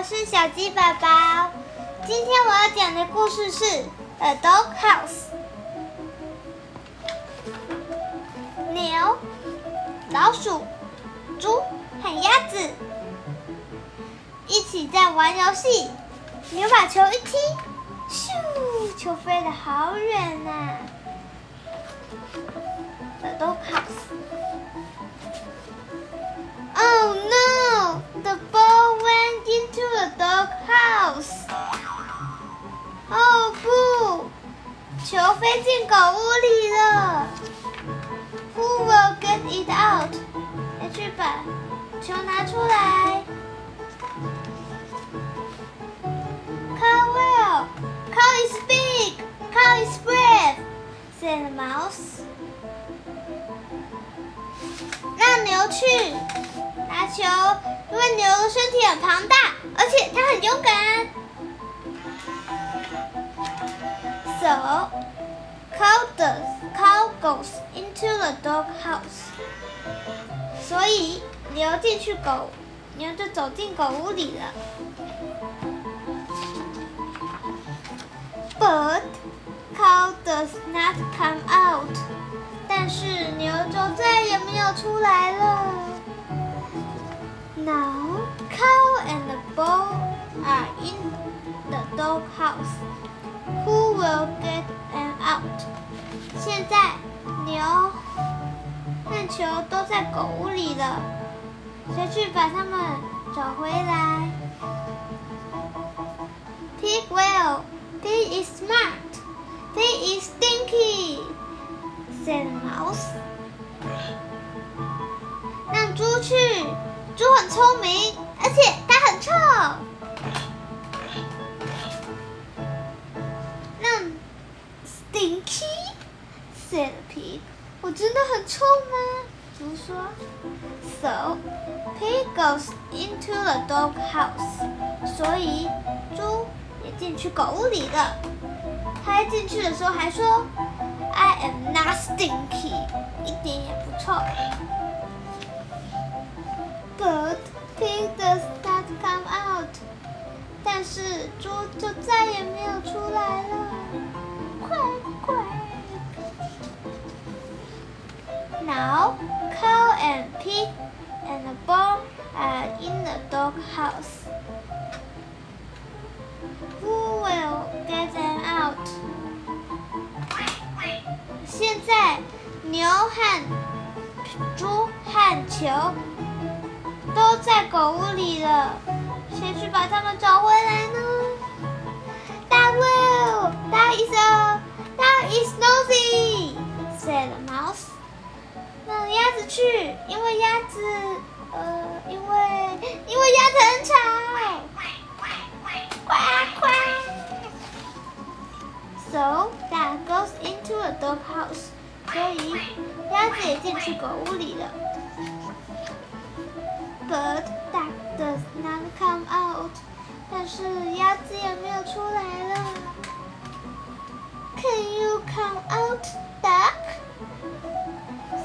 我是小鸡宝宝。今天我要讲的故事是《A Dog House》。牛、老鼠、猪和鸭子一起在玩游戏。牛把球一踢，咻，球飞得好远呐！The Dog House。Oh no! The ball 球飞进狗屋里了。Who will get it out? 谁去把球拿出来？Cow will. Cow is big. Cow is brave. Said the mouse. 让牛去拿球，因为牛的身体很庞大，而且它很勇敢。 Goes into the dog house. 所以牛进去狗，牛就走进狗屋里了。But cow does not come out. 但是牛就再也没有出来了。Now cow and the bull are in the dog house. Who will get them out? 现在牛和球都在狗屋里了，谁去把它们找回来？Pig will. Pig is smart. Pig is stinky. said mouse. 让猪去，猪很聪明，而且它很臭。让 Stinky said the pig. 我真的很臭吗？猪说。So pig goes into the dog house. 所以猪也进去狗屋里了。它进去的时候还说。I am not stinky，一点也不臭。But pig does not come out，但是猪就再也没有出来了。！Now cow and pig and the bull are in the dog house. Who will get them out? 现在牛和猪和球都在狗屋里了，谁去把它们找回来呢？That will, that is a, that is nosy, said the mouse. 去，因为鸭子，呃，因为因为鸭子很吵，呱呱。So that goes into a dog house. 所以鸭子也进去狗屋里了。But that does not come out. 但是鸭子也没有出来了。Can you come out.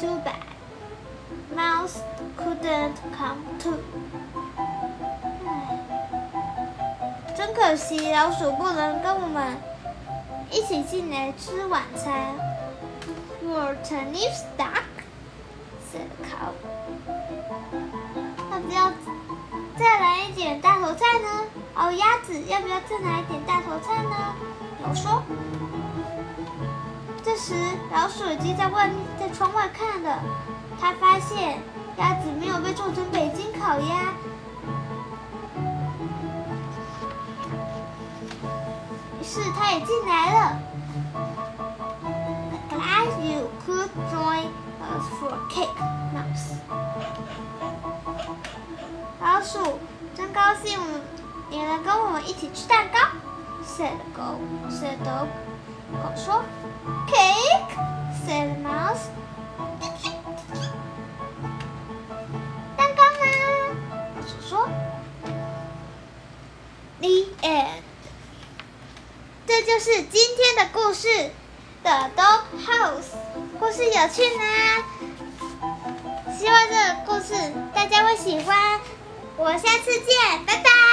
Too bad, mouse couldn't come too. 真可惜，老鼠不能跟我们一起进来吃晚餐。More turnips, duck," said the cow. 要不要再来一点大头菜呢？哦，鸭子，要不要再来一点大头菜呢？牛说。时老鼠已经在外面，在窗外看了。他发现鸭子没有被做成北京烤鸭，于是他也进来了。Glad you could join us for cake, mouse。老鼠，真高兴你能跟我们一起吃蛋糕。Said dog. Said dog. Dog. 狗说，Cake. said the mouse. 蛋糕呢？老鼠说。The end. 这就是今天的故事，The Dog House。故事有趣吗？希望这个故事大家会喜欢。我下次见，拜拜。